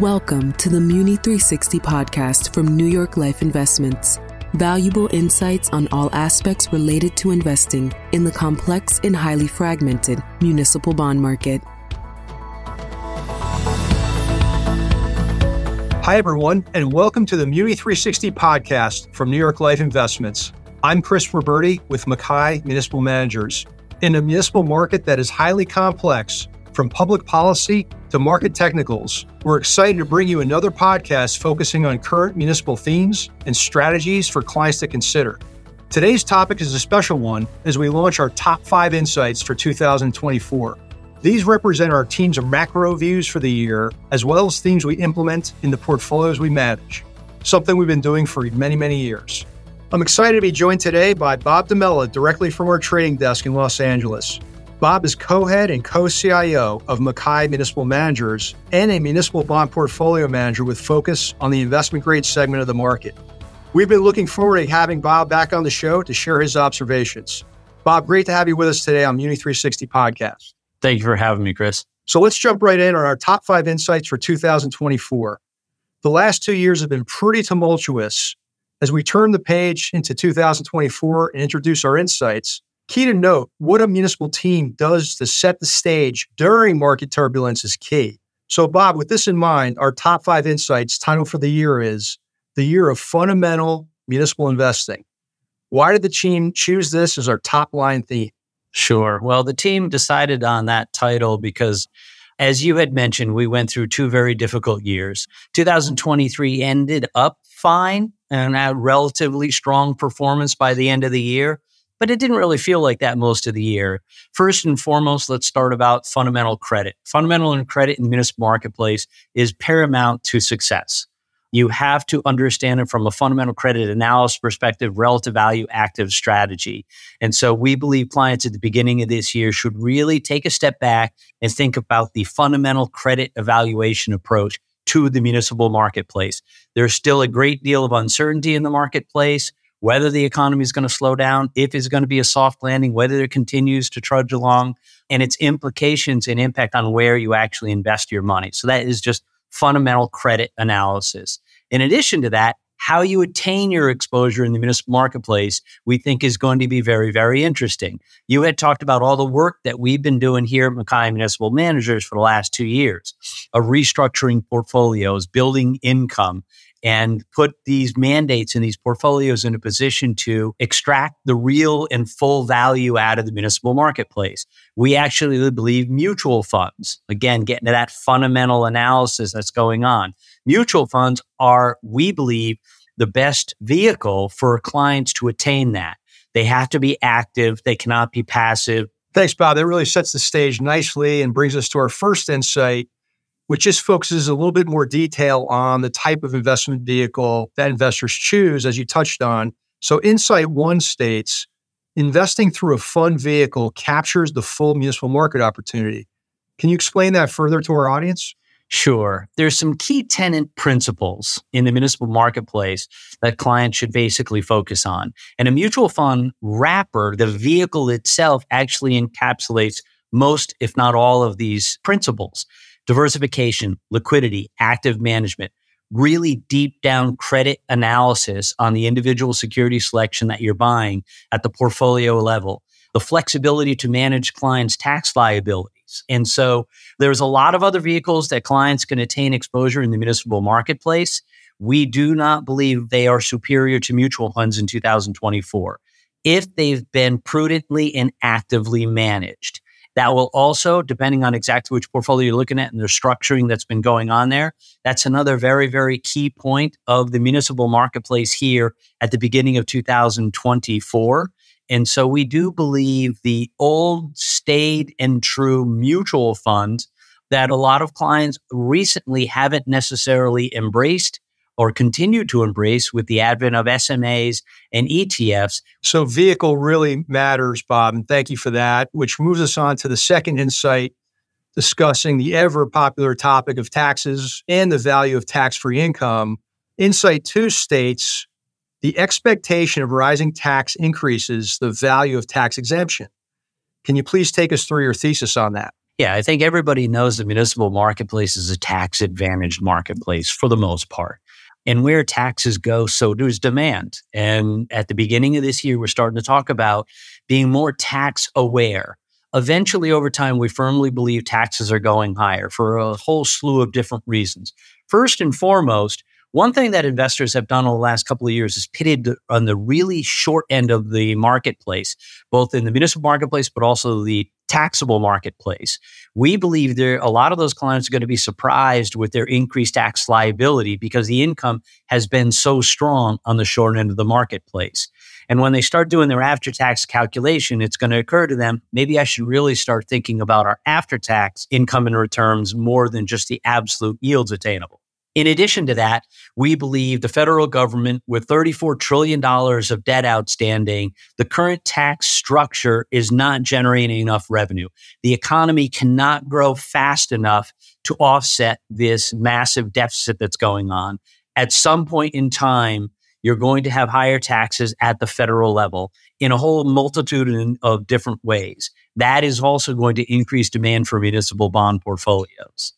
Welcome to the Muni 360 podcast from New York Life Investments. Valuable insights on all aspects related to investing in the complex and highly fragmented municipal bond market. Hi, everyone, and welcome to the Muni 360 podcast from New York Life Investments. I'm Chris Roberti with MacKay Municipal Managers. In a municipal market that is highly complex, from public policy to market technicals, we're excited to bring you another podcast focusing on current municipal themes and strategies for clients to consider. Today's topic is a special one as we launch our top five insights for 2024. These represent our team's macro views for the year, as well as themes we implement in the portfolios we manage, something we've been doing for many, many years. I'm excited to be joined today by Bob DiMella, directly from our trading desk in Los Angeles. Bob is co head and co CIO of MacKay Municipal Managers and a municipal bond portfolio manager with focus on the investment grade segment of the market. We've been looking forward to having Bob back on the show to share his observations. Bob, great to have you with us today on Muni 360 Podcast. Thank you for having me, Chris. So let's jump right in on our top five insights for 2024. The last two years have been pretty tumultuous. As we turn the page into 2024 and introduce our insights, key to note what a municipal team does to set the stage during market turbulence is key. So, Bob, with this in mind, our top five insights title for the year is The Year of Fundamental Municipal Investing. Why did the team choose this as our top line theme? Sure. Well, the team decided on that title because, as you had mentioned, we went through two very difficult years. 2023 ended up fine and had relatively strong performance by the end of the year, but it didn't really feel like that most of the year. First and foremost, let's start about fundamental credit. Fundamental and credit in the municipal marketplace is paramount to success you have to understand it from a fundamental credit analysis perspective, relative value active strategy. And so we believe clients at the beginning of this year should really take a step back and think about the fundamental credit evaluation approach to the municipal marketplace. There's still a great deal of uncertainty in the marketplace. Whether the economy is going to slow down, if it's going to be a soft landing, whether it continues to trudge along, and its implications and impact on where you actually invest your money. So that is just fundamental credit analysis. In addition to that, how you attain your exposure in the municipal marketplace, we think is going to be very, very interesting. You had talked about all the work that we've been doing here at MacKay Municipal Managers for the last two years of restructuring portfolios, building income, and put these mandates and these portfolios in a position to extract the real and full value out of the municipal marketplace. We actually believe mutual funds, again, getting to that fundamental analysis that's going on. Mutual funds are, we believe, the best vehicle for clients to attain that. They have to be active, they cannot be passive. Thanks, Bob. That really sets the stage nicely and brings us to our first insight which just focuses a little bit more detail on the type of investment vehicle that investors choose, as you touched on. So, Insight One states investing through a fund vehicle captures the full municipal market opportunity. Can you explain that further to our audience? Sure. There's some key tenant principles in the municipal marketplace that clients should basically focus on. And a mutual fund wrapper, the vehicle itself actually encapsulates most, if not all, of these principles diversification, liquidity, active management, really deep down credit analysis on the individual security selection that you're buying at the portfolio level, the flexibility to manage clients' tax liabilities. And so there's a lot of other vehicles that clients can attain exposure in the municipal marketplace. We do not believe they are superior to mutual funds in 2024 if they've been prudently and actively managed. That will also, depending on exactly which portfolio you're looking at and the structuring that's been going on there, that's another very, very key point of the municipal marketplace here at the beginning of 2024. And so we do believe the old, staid, and true mutual fund that a lot of clients recently haven't necessarily embraced or continue to embrace with the advent of SMAs and ETFs. So, vehicle really matters, Bob, and thank you for that, which moves us on to the second insight discussing the ever popular topic of taxes and the value of tax free income. Insight two states the expectation of rising tax increases the value of tax exemption. Can you please take us through your thesis on that? Yeah, I think everybody knows the municipal marketplace is a tax advantaged marketplace for the most part. And where taxes go, so does demand. And at the beginning of this year, we're starting to talk about being more tax aware. Eventually, over time, we firmly believe taxes are going higher for a whole slew of different reasons. First and foremost, one thing that investors have done over the last couple of years is pitted on the really short end of the marketplace, both in the municipal marketplace, but also the taxable marketplace. We believe there a lot of those clients are going to be surprised with their increased tax liability because the income has been so strong on the short end of the marketplace. And when they start doing their after tax calculation, it's going to occur to them maybe I should really start thinking about our after tax income and returns more than just the absolute yields attainable. In addition to that, we believe the federal government, with $34 trillion of debt outstanding, the current tax structure is not generating enough revenue. The economy cannot grow fast enough to offset this massive deficit that's going on. At some point in time, you're going to have higher taxes at the federal level in a whole multitude of different ways. That is also going to increase demand for municipal bond portfolios.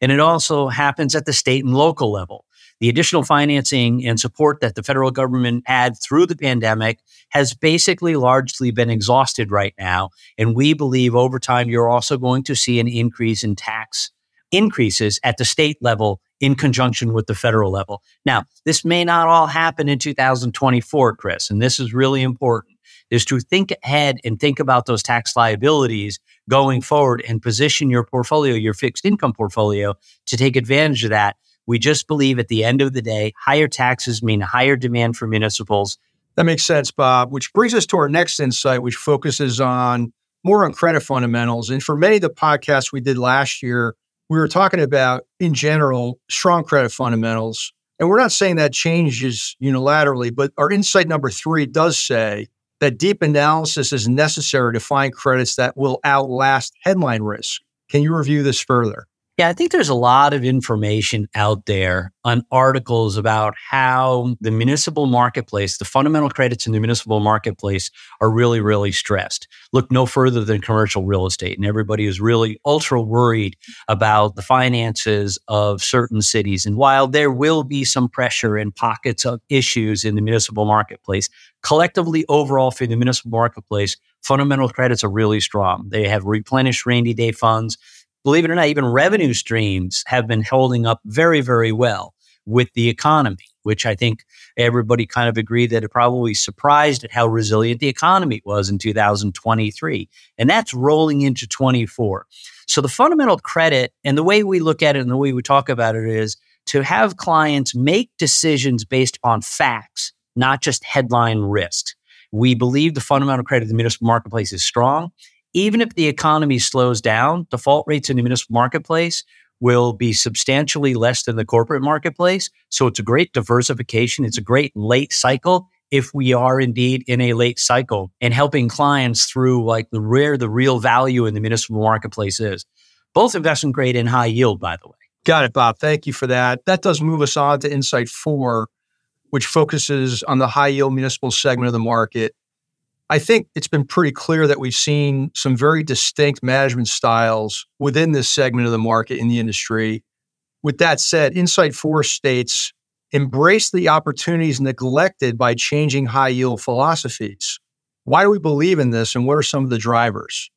And it also happens at the state and local level. The additional financing and support that the federal government had through the pandemic has basically largely been exhausted right now. And we believe over time, you're also going to see an increase in tax increases at the state level in conjunction with the federal level. Now, this may not all happen in 2024, Chris, and this is really important, is to think ahead and think about those tax liabilities going forward and position your portfolio, your fixed income portfolio to take advantage of that. We just believe at the end of the day, higher taxes mean higher demand for municipals. That makes sense, Bob, which brings us to our next insight, which focuses on more on credit fundamentals. And for many of the podcasts we did last year, we were talking about, in general, strong credit fundamentals. And we're not saying that changes unilaterally, but our insight number three does say that deep analysis is necessary to find credits that will outlast headline risk. Can you review this further? Yeah, I think there's a lot of information out there on articles about how the municipal marketplace, the fundamental credits in the municipal marketplace are really, really stressed. Look no further than commercial real estate. And everybody is really ultra worried about the finances of certain cities. And while there will be some pressure and pockets of issues in the municipal marketplace, collectively overall for the municipal marketplace, fundamental credits are really strong. They have replenished rainy day funds believe it or not, even revenue streams have been holding up very, very well with the economy, which I think everybody kind of agreed that it probably surprised at how resilient the economy was in 2023. And that's rolling into 24. So the fundamental credit and the way we look at it and the way we talk about it is to have clients make decisions based on facts, not just headline risk. We believe the fundamental credit of the municipal marketplace is strong even if the economy slows down, default rates in the municipal marketplace will be substantially less than the corporate marketplace. So it's a great diversification. It's a great late cycle if we are indeed in a late cycle and helping clients through like the where the real value in the municipal marketplace is. Both investment grade and high yield, by the way. Got it, Bob. Thank you for that. That does move us on to Insight 4, which focuses on the high yield municipal segment of the market. I think it's been pretty clear that we've seen some very distinct management styles within this segment of the market in the industry. With that said, Insight 4 states embrace the opportunities neglected by changing high yield philosophies. Why do we believe in this and what are some of the drivers?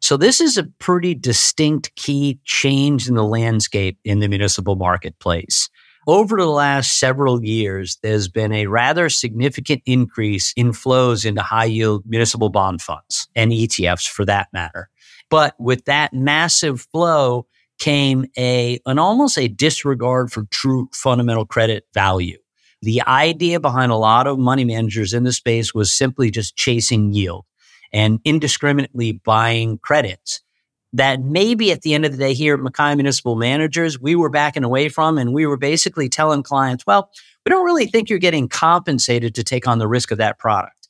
So, this is a pretty distinct key change in the landscape in the municipal marketplace. Over the last several years, there's been a rather significant increase in flows into high yield municipal bond funds and ETFs for that matter. But with that massive flow came a, an almost a disregard for true fundamental credit value. The idea behind a lot of money managers in the space was simply just chasing yield and indiscriminately buying credits that maybe at the end of the day here at MacKay Municipal Managers, we were backing away from. And we were basically telling clients, well, we don't really think you're getting compensated to take on the risk of that product.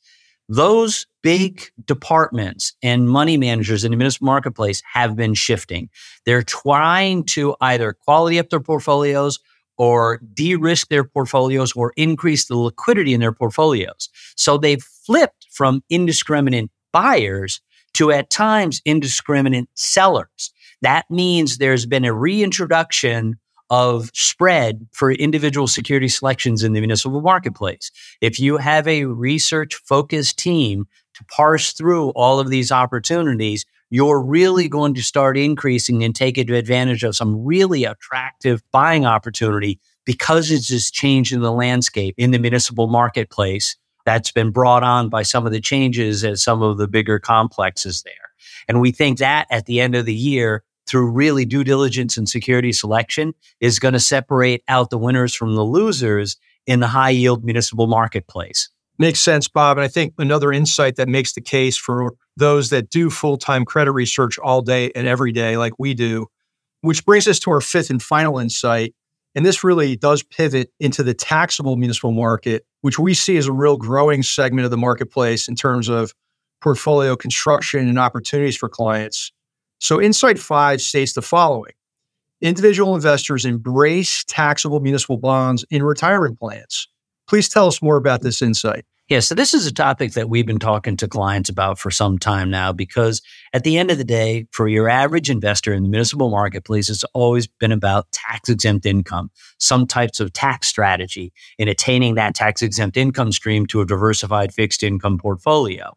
Those big departments and money managers in the municipal marketplace have been shifting. They're trying to either quality up their portfolios or de risk their portfolios or increase the liquidity in their portfolios. So they've flipped from indiscriminate buyers to at times indiscriminate sellers. That means there's been a reintroduction of spread for individual security selections in the municipal marketplace. If you have a research focused team to parse through all of these opportunities, you're really going to start increasing and taking advantage of some really attractive buying opportunity because it's just changed in the landscape in the municipal marketplace that's been brought on by some of the changes at some of the bigger complexes there. And we think that at the end of the year, through really due diligence and security selection is going to separate out the winners from the losers in the high yield municipal marketplace. Makes sense, Bob. And I think another insight that makes the case for those that do full time credit research all day and every day, like we do, which brings us to our fifth and final insight. And this really does pivot into the taxable municipal market, which we see as a real growing segment of the marketplace in terms of portfolio construction and opportunities for clients. So, Insight 5 states the following Individual investors embrace taxable municipal bonds in retirement plans. Please tell us more about this insight. Yeah, so this is a topic that we've been talking to clients about for some time now because at the end of the day, for your average investor in the municipal marketplace, it's always been about tax exempt income, some types of tax strategy in attaining that tax exempt income stream to a diversified fixed income portfolio.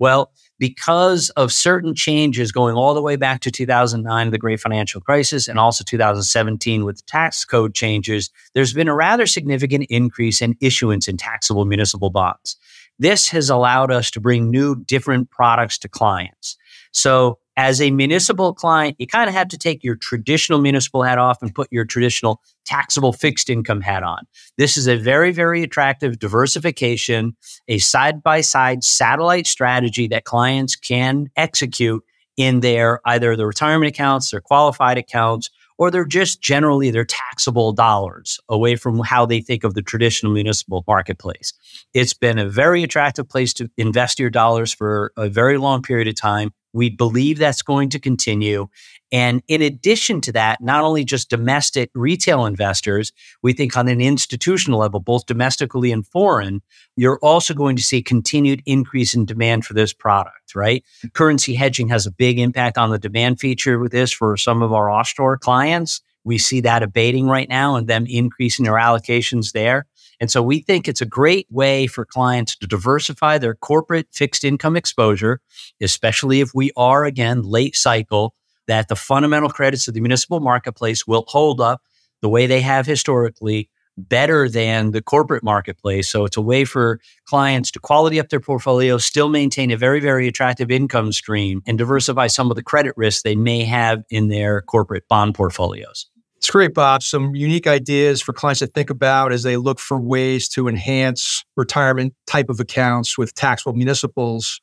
Well, because of certain changes going all the way back to 2009, the great financial crisis, and also 2017 with tax code changes, there's been a rather significant increase in issuance in taxable municipal bonds. This has allowed us to bring new, different products to clients. So as a municipal client, you kind of have to take your traditional municipal hat off and put your traditional taxable fixed income hat on. This is a very, very attractive diversification, a side by side satellite strategy that clients can execute in their either the retirement accounts, their qualified accounts, or they're just generally their taxable dollars away from how they think of the traditional municipal marketplace. It's been a very attractive place to invest your dollars for a very long period of time. We believe that's going to continue. And in addition to that, not only just domestic retail investors, we think on an institutional level, both domestically and foreign, you're also going to see continued increase in demand for this product, right? Currency hedging has a big impact on the demand feature with this for some of our offshore clients. We see that abating right now and them increasing their allocations there. And so we think it's a great way for clients to diversify their corporate fixed income exposure, especially if we are again late cycle, that the fundamental credits of the municipal marketplace will hold up the way they have historically better than the corporate marketplace. So it's a way for clients to quality up their portfolio, still maintain a very, very attractive income stream, and diversify some of the credit risks they may have in their corporate bond portfolios. It's great, Bob. Some unique ideas for clients to think about as they look for ways to enhance retirement type of accounts with taxable municipals.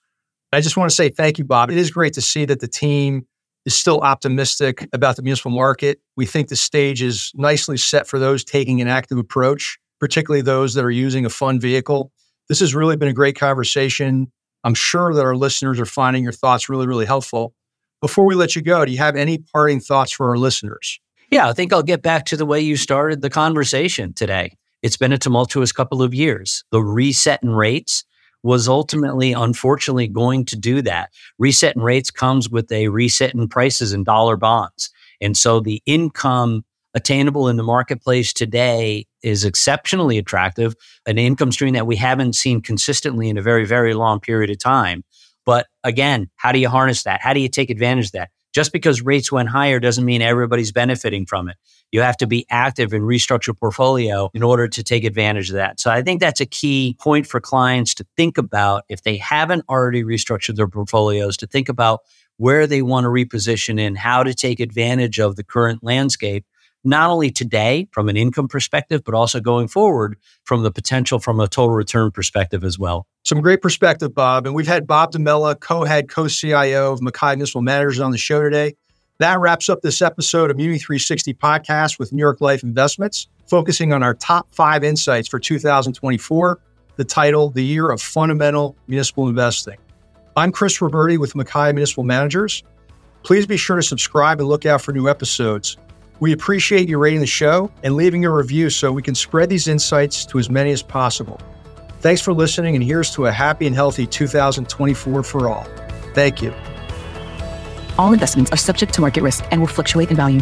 I just want to say thank you, Bob. It is great to see that the team is still optimistic about the municipal market. We think the stage is nicely set for those taking an active approach, particularly those that are using a fund vehicle. This has really been a great conversation. I'm sure that our listeners are finding your thoughts really, really helpful. Before we let you go, do you have any parting thoughts for our listeners? Yeah, I think I'll get back to the way you started the conversation today. It's been a tumultuous couple of years. The reset in rates was ultimately, unfortunately, going to do that. Reset in rates comes with a reset in prices in dollar bonds. And so the income attainable in the marketplace today is exceptionally attractive, an income stream that we haven't seen consistently in a very, very long period of time. But again, how do you harness that? How do you take advantage of that? Just because rates went higher doesn't mean everybody's benefiting from it. You have to be active and restructure portfolio in order to take advantage of that. So I think that's a key point for clients to think about if they haven't already restructured their portfolios, to think about where they want to reposition and how to take advantage of the current landscape not only today from an income perspective, but also going forward from the potential from a total return perspective as well. Some great perspective, Bob. And we've had Bob DiMella, co-head, co-CIO of MacKay Municipal Managers on the show today. That wraps up this episode of Muni 360 podcast with New York Life Investments, focusing on our top five insights for 2024, the title, The Year of Fundamental Municipal Investing. I'm Chris Roberti with MacKay Municipal Managers. Please be sure to subscribe and look out for new episodes. We appreciate you rating the show and leaving a review so we can spread these insights to as many as possible. Thanks for listening, and here's to a happy and healthy 2024 for all. Thank you. All investments are subject to market risk and will fluctuate in value.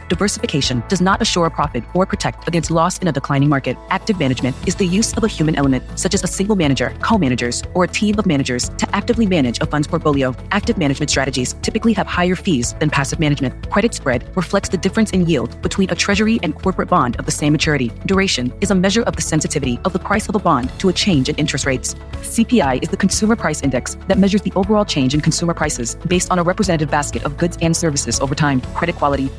Diversification does not assure a profit or protect against loss in a declining market. Active management is the use of a human element, such as a single manager, co managers, or a team of managers, to actively manage a fund's portfolio. Active management strategies typically have higher fees than passive management. Credit spread reflects the difference in yield between a treasury and corporate bond of the same maturity. Duration is a measure of the sensitivity of the price of a bond to a change in interest rates. CPI is the consumer price index that measures the overall change in consumer prices based on a representative basket of goods and services over time. Credit quality.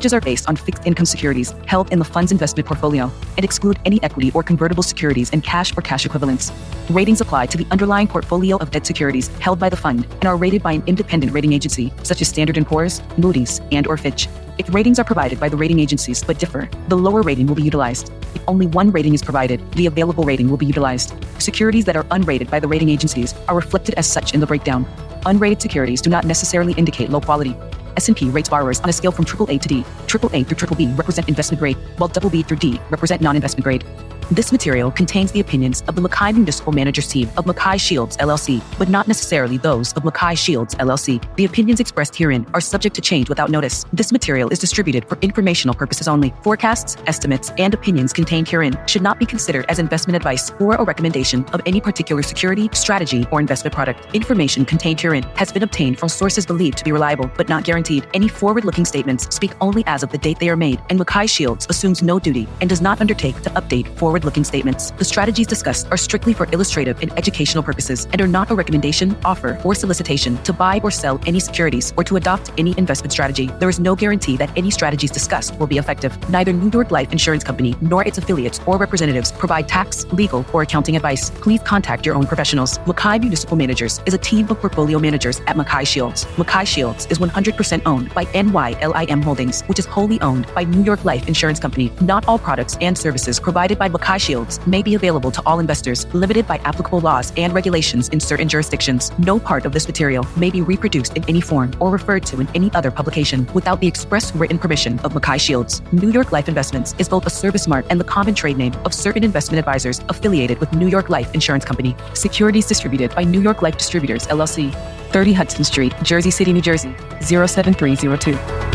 Percentages are based on fixed income securities held in the fund's investment portfolio and exclude any equity or convertible securities and cash or cash equivalents. Ratings apply to the underlying portfolio of debt securities held by the fund and are rated by an independent rating agency such as Standard & Poor's, Moody's, and or Fitch. If ratings are provided by the rating agencies but differ, the lower rating will be utilized. If only one rating is provided, the available rating will be utilized. Securities that are unrated by the rating agencies are reflected as such in the breakdown. Unrated securities do not necessarily indicate low quality. S&P rates borrowers on a scale from AAA to D. AAA through BBB represent investment grade, while BB through D represent non-investment grade. This material contains the opinions of the MacKay Municipal Managers team of MacKay Shields LLC, but not necessarily those of MacKay Shields LLC. The opinions expressed herein are subject to change without notice. This material is distributed for informational purposes only. Forecasts, estimates, and opinions contained herein should not be considered as investment advice or a recommendation of any particular security, strategy, or investment product. Information contained herein has been obtained from sources believed to be reliable, but not guaranteed. Any forward-looking statements speak only as of the date they are made, and MacKay Shields assumes no duty and does not undertake to update forward forward-looking statements. The strategies discussed are strictly for illustrative and educational purposes and are not a recommendation, offer, or solicitation to buy or sell any securities or to adopt any investment strategy. There is no guarantee that any strategies discussed will be effective. Neither New York Life Insurance Company nor its affiliates or representatives provide tax, legal, or accounting advice. Please contact your own professionals. MacKay Municipal Managers is a team of portfolio managers at MacKay Shields. MacKay Shields is 100% owned by NYLIM Holdings, which is wholly owned by New York Life Insurance Company. Not all products and services provided by MacKay Shields may be available to all investors, limited by applicable laws and regulations in certain jurisdictions. No part of this material may be reproduced in any form or referred to in any other publication without the express written permission of MacKay Shields. New York Life Investments is both a service mark and the common trade name of certain investment advisors affiliated with New York Life Insurance Company. Securities distributed by New York Life Distributors, LLC. 30 Hudson Street, Jersey City, New Jersey, 07302.